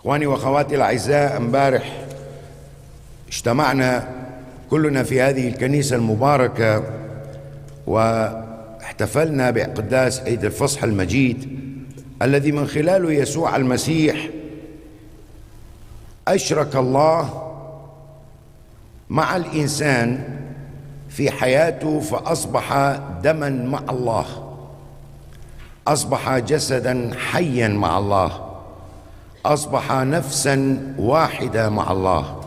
إخواني وأخواتي الأعزاء امبارح اجتمعنا كلنا في هذه الكنيسة المباركة واحتفلنا بقداس عيد الفصح المجيد الذي من خلاله يسوع المسيح أشرك الله مع الإنسان في حياته فأصبح دما مع الله أصبح جسدا حيا مع الله. أصبح نفسا واحدة مع الله.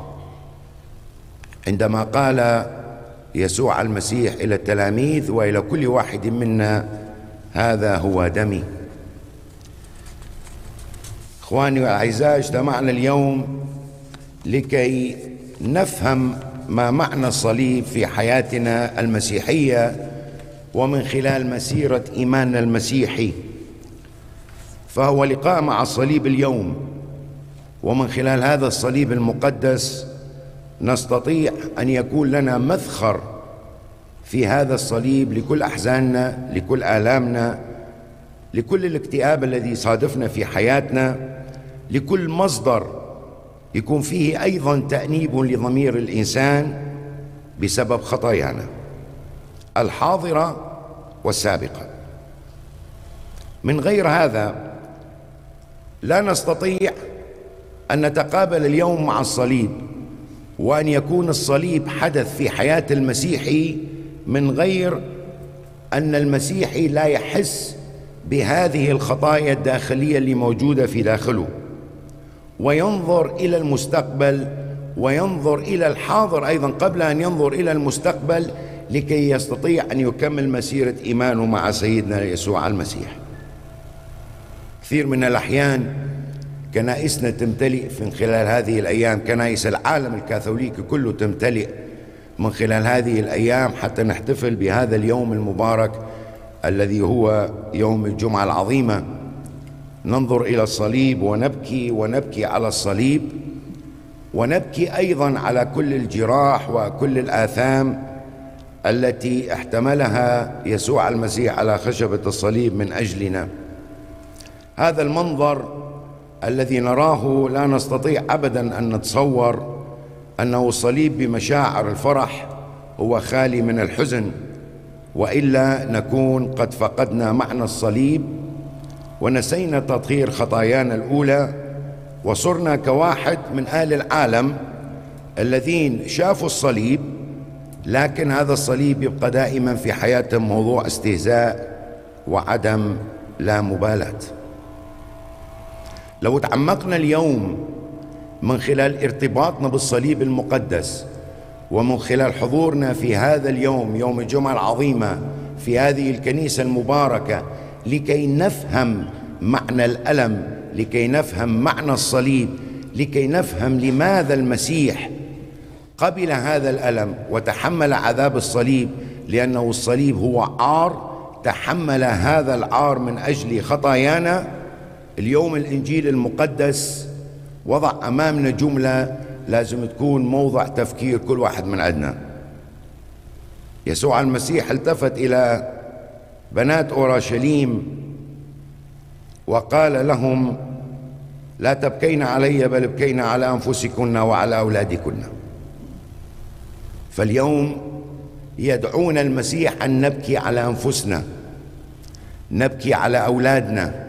عندما قال يسوع المسيح إلى التلاميذ وإلى كل واحد منا هذا هو دمي. إخواني والاعزاء اجتمعنا اليوم لكي نفهم ما معنى الصليب في حياتنا المسيحية ومن خلال مسيرة إيماننا المسيحي. فهو لقاء مع الصليب اليوم. ومن خلال هذا الصليب المقدس نستطيع أن يكون لنا مذخر في هذا الصليب لكل أحزاننا لكل آلامنا لكل الاكتئاب الذي صادفنا في حياتنا لكل مصدر يكون فيه أيضا تأنيب لضمير الإنسان بسبب خطايانا. الحاضرة والسابقة. من غير هذا لا نستطيع أن نتقابل اليوم مع الصليب وأن يكون الصليب حدث في حياة المسيحي من غير أن المسيحي لا يحس بهذه الخطايا الداخلية اللي موجودة في داخله. وينظر إلى المستقبل وينظر إلى الحاضر أيضا قبل أن ينظر إلى المستقبل لكي يستطيع أن يكمل مسيرة إيمانه مع سيدنا يسوع المسيح. كثير من الأحيان كنائسنا تمتلئ من خلال هذه الأيام. كنائس العالم الكاثوليكي كله تمتلئ من خلال هذه الأيام حتى نحتفل بهذا اليوم المبارك الذي هو يوم الجمعة العظيمة. ننظر إلى الصليب ونبكي ونبكي على الصليب ونبكي أيضا على كل الجراح وكل الآثام التي احتملها يسوع المسيح على خشبة الصليب من أجلنا. هذا المنظر الذي نراه لا نستطيع أبدا أن نتصور أنه الصليب بمشاعر الفرح هو خالي من الحزن وإلا نكون قد فقدنا معنى الصليب ونسينا تطهير خطايانا الأولى وصرنا كواحد من أهل العالم الذين شافوا الصليب لكن هذا الصليب يبقى دائما في حياتهم موضوع استهزاء وعدم لا مبالاة. لو تعمقنا اليوم من خلال ارتباطنا بالصليب المقدس ومن خلال حضورنا في هذا اليوم يوم الجمعة العظيمة في هذه الكنيسة المباركة لكي نفهم معنى الألم لكي نفهم معنى الصليب لكي نفهم لماذا المسيح قبل هذا الألم وتحمل عذاب الصليب لأنه الصليب هو عار تحمل هذا العار من أجل خطايانا اليوم الإنجيل المقدس وضع أمامنا جملة لازم تكون موضع تفكير كل واحد من عندنا. يسوع المسيح التفت إلى بنات أورشليم وقال لهم لا تبكين علي بل ابكين على أنفسكن وعلى أولادكن. فاليوم يدعون المسيح أن نبكي على أنفسنا نبكي على أولادنا.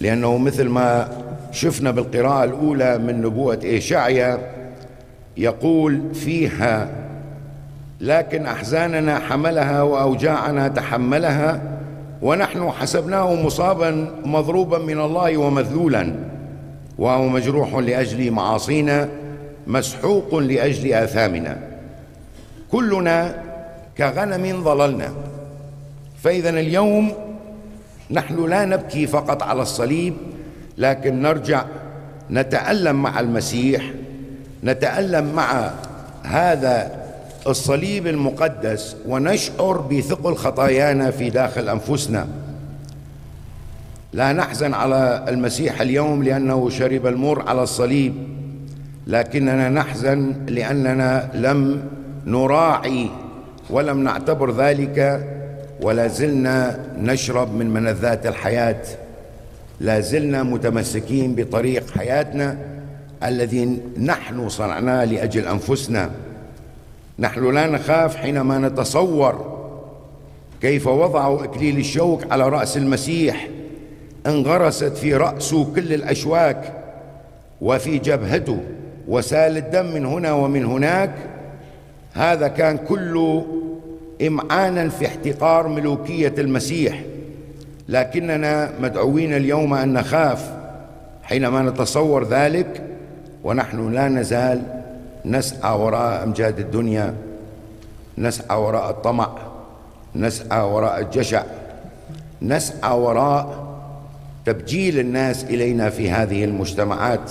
لأنه مثل ما شفنا بالقراءة الأولى من نبوة اشعيا يقول فيها لكن أحزاننا حملها وأوجاعنا تحملها ونحن حسبناه مصابا مضروبا من الله ومذلولا وهو مجروح لأجل معاصينا مسحوق لأجل آثامنا. كلنا كغنم ضللنا فاذا اليوم نحن لا نبكي فقط على الصليب لكن نرجع نتألم مع المسيح نتألم مع هذا الصليب المقدس ونشعر بثقل خطايانا في داخل أنفسنا. لا نحزن على المسيح اليوم لأنه شرب المر على الصليب لكننا نحزن لأننا لم نراعي ولم نعتبر ذلك ولا زلنا نشرب من ملذات الحياة. لا زلنا متمسكين بطريق حياتنا الذي نحن صنعناه لأجل أنفسنا. نحن لا نخاف حينما نتصور كيف وضعوا أكليل الشوك على رأس المسيح. انغرست في راسه كل الأشواك وفي جبهته وسال الدم من هنا ومن هناك. هذا كان كله إمعانا في احتقار ملوكية المسيح. لكننا مدعوين اليوم أن نخاف حينما نتصور ذلك ونحن لا نزال نسعى وراء أمجاد الدنيا نسعى وراء الطمع نسعى وراء الجشع نسعى وراء تبجيل الناس إلينا في هذه المجتمعات.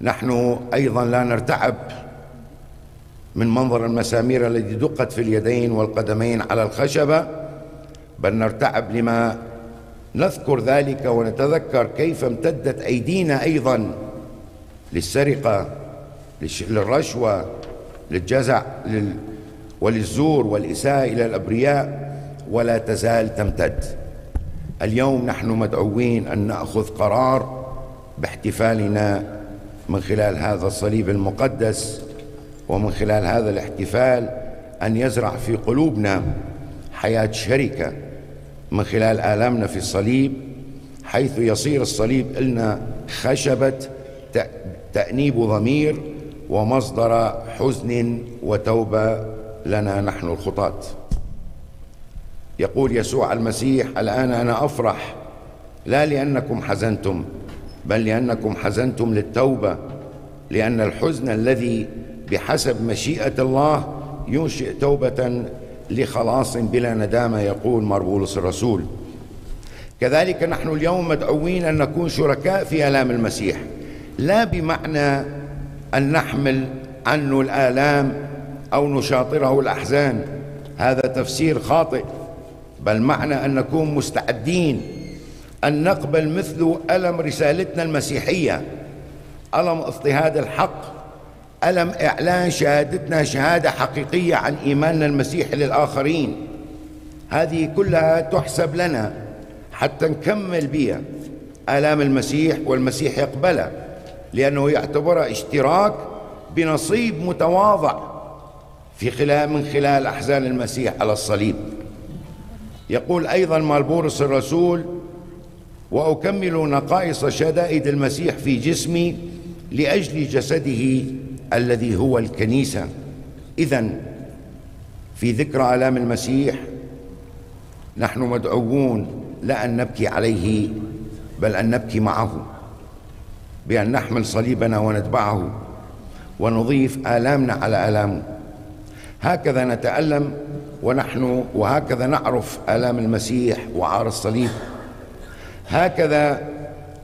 نحن أيضا لا نرتعب. من منظر المسامير التي دقت في اليدين والقدمين على الخشبة بل نرتعب لما نذكر ذلك ونتذكر كيف امتدت أيدينا أيضا للسرقة للرشوة للجزع وللزور والإساءة إلى الأبرياء ولا تزال تمتد. اليوم نحن مدعوين أن نأخذ قرار باحتفالنا من خلال هذا الصليب المقدس ومن خلال هذا الاحتفال أن يزرع في قلوبنا حياة شركة من خلال آلامنا في الصليب حيث يصير الصليب لنا خشبة تأنيب ضمير ومصدر حزن وتوبة لنا نحن الخطاة. يقول يسوع المسيح الآن أنا أفرح لا لأنكم حزنتم بل لأنكم حزنتم للتوبة لأن الحزن الذي بحسب مشيئة الله ينشئ توبة لخلاص بلا ندامه يقول مربولس الرسول. كذلك نحن اليوم مدعوين أن نكون شركاء في آلام المسيح. لا بمعنى أن نحمل عنه الآلام أو نشاطره الأحزان. هذا تفسير خاطئ بل معنى أن نكون مستعدين أن نقبل مثل ألم رسالتنا المسيحية ألم اضطهاد الحق ألم إعلان شهادتنا شهادة حقيقية عن إيماننا المسيحي للآخرين؟ هذه كلها تحسب لنا حتى نكمل بها آلام المسيح والمسيح يقبلها لأنه يعتبرها اشتراك بنصيب متواضع في خلال من خلال أحزان المسيح على الصليب. يقول أيضا مالبورس الرسول وأكمل نقائص شدائد المسيح في جسمي لأجل جسده الذي هو الكنيسة. اذا في ذكرى آلام المسيح نحن مدعوون لا أن نبكي عليه بل أن نبكي معه بأن نحمل صليبنا ونتبعه ونضيف آلامنا على آلامه. هكذا نتألم ونحن وهكذا نعرف آلام المسيح وعار الصليب. هكذا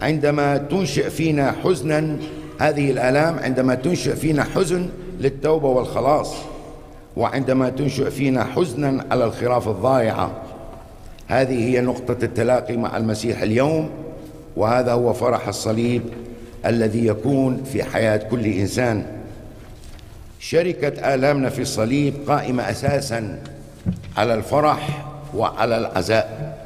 عندما تنشئ فينا حزنا هذه الآلام عندما تنشئ فينا حزن للتوبة والخلاص وعندما تنشئ فينا حزنا على الخراف الضائعه هذه هي نقطة التلاقي مع المسيح اليوم وهذا هو فرح الصليب الذي يكون في حياة كل إنسان. شركة آلامنا في الصليب قائمة أساسا على الفرح وعلى العزاء.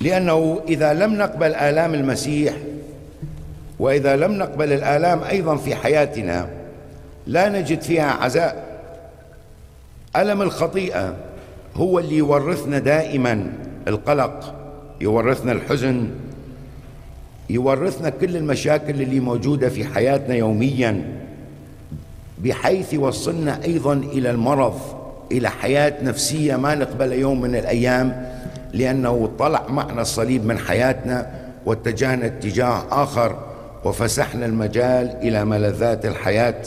لأنه إذا لم نقبل آلام المسيح وإذا لم نقبل الآلام أيضا في حياتنا لا نجد فيها عزاء. ألم الخطيئة هو اللي يورثنا دائما القلق يورثنا الحزن يورثنا كل المشاكل اللي موجودة في حياتنا يوميا بحيث يوصلنا أيضا إلى المرض إلى حياة نفسية ما نقبل يوم من الأيام لأنه طلع معنا الصليب من حياتنا واتجهنا اتجاه آخر. وفسحنا المجال إلى ملذات الحياة.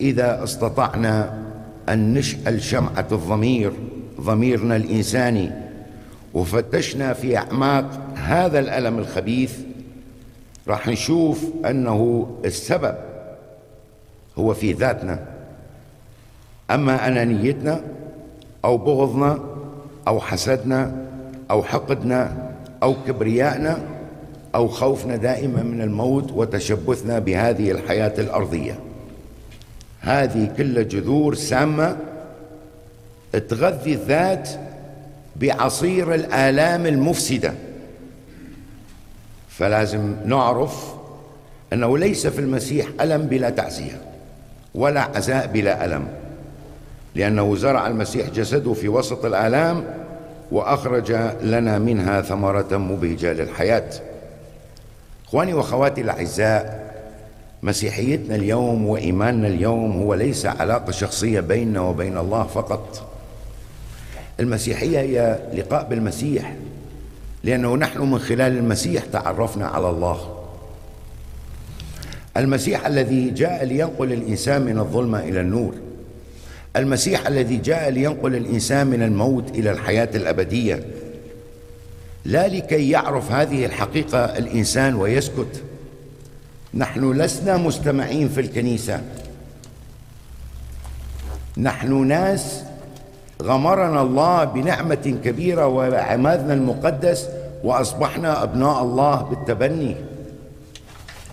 إذا استطعنا أن نشعل شمعة الضمير ضميرنا الإنساني وفتشنا في أعماق هذا الألم الخبيث راح نشوف أنه السبب هو في ذاتنا. أما انانيتنا أو بغضنا أو حسدنا أو حقدنا أو كبريائنا أو خوفنا دائما من الموت وتشبثنا بهذه الحياة الأرضية. هذه كلها جذور سامة تغذي الذات بعصير الآلام المفسدة. فلازم نعرف أنه ليس في المسيح ألم بلا تعزية ولا عزاء بلا ألم لأنه زرع المسيح جسده في وسط الآلام وأخرج لنا منها ثمرة مبهجة للحياة. إخواني وأخواتي الأعزاء مسيحيتنا اليوم وإيماننا اليوم هو ليس علاقة شخصية بيننا وبين الله فقط. المسيحية هي لقاء بالمسيح لأنه نحن من خلال المسيح تعرفنا على الله. المسيح الذي جاء لينقل الإنسان من الظلمة إلى النور. المسيح الذي جاء لينقل الإنسان من الموت إلى الحياة الأبدية. لا لكي يعرف هذه الحقيقة الإنسان ويسكت. نحن لسنا مستمعين في الكنيسة. نحن ناس غمرنا الله بنعمة كبيرة وعمادنا المقدس وأصبحنا أبناء الله بالتبني.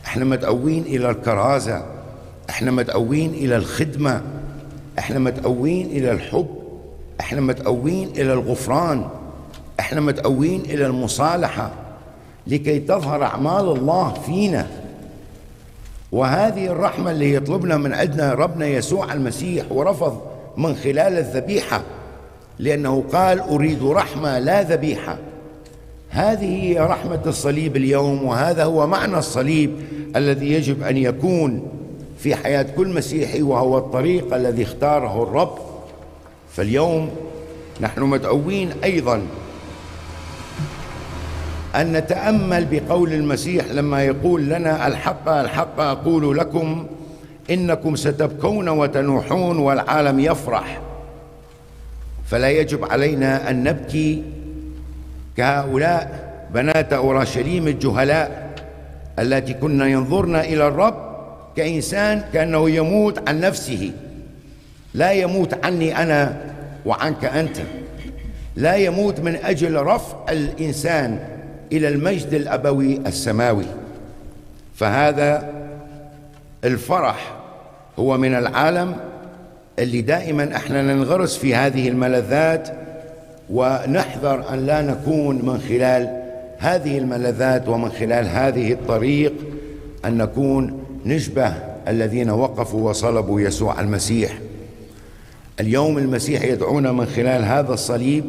إحنا مدعوين إلى الكرازة. إحنا مدعوين إلى الخدمة. إحنا مدعوين إلى الحب. إحنا مدعوين إلى الغفران. إحنا مدعوين إلى المصالحة لكي تظهر أعمال الله فينا. وهذه الرحمة اللي يطلبنا من عندنا ربنا يسوع المسيح ورفض من خلال الذبيحة لأنه قال أريد رحمة لا ذبيحة. هذه هي رحمة الصليب اليوم وهذا هو معنى الصليب الذي يجب أن يكون في حياة كل مسيحي وهو الطريق الذي اختاره الرب. فاليوم نحن مدعوين أيضا أن نتأمل بقول المسيح لما يقول لنا الحق الحق أقول لكم إنكم ستبكون وتنوحون والعالم يفرح. فلا يجب علينا أن نبكي كهؤلاء بنات أورشليم الجهلاء التي كنا ينظرن إلى الرب كإنسان كأنه يموت عن نفسه. لا يموت عني أنا وعنك أنت. لا يموت من أجل رفع الإنسان إلى المجد الأبوي السماوي. فهذا الفرح هو من العالم اللي دائما إحنا ننغرس في هذه الملذات ونحذر أن لا نكون من خلال هذه الملذات ومن خلال هذه الطريق أن نكون نشبه الذين وقفوا وصلبوا يسوع المسيح. اليوم المسيح يدعونا من خلال هذا الصليب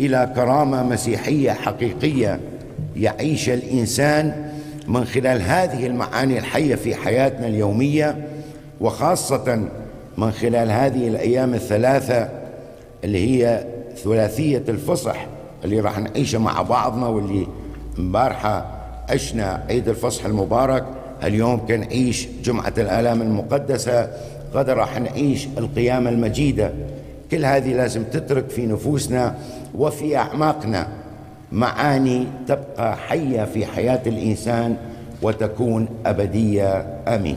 إلى كرامة مسيحية حقيقية يعيش الإنسان من خلال هذه المعاني الحية في حياتنا اليومية وخاصة من خلال هذه الأيام الثلاثة اللي هي ثلاثية الفصح اللي راح نعيشها مع بعضنا واللي امبارحة عشنا عيد الفصح المبارك. اليوم كنعيش جمعة الآلام المقدسة غدا راح نعيش القيامة المجيدة. كل هذه لازم تترك في نفوسنا وفي أعماقنا. معاني تبقى حية في حياة الإنسان وتكون أبدية. آمين.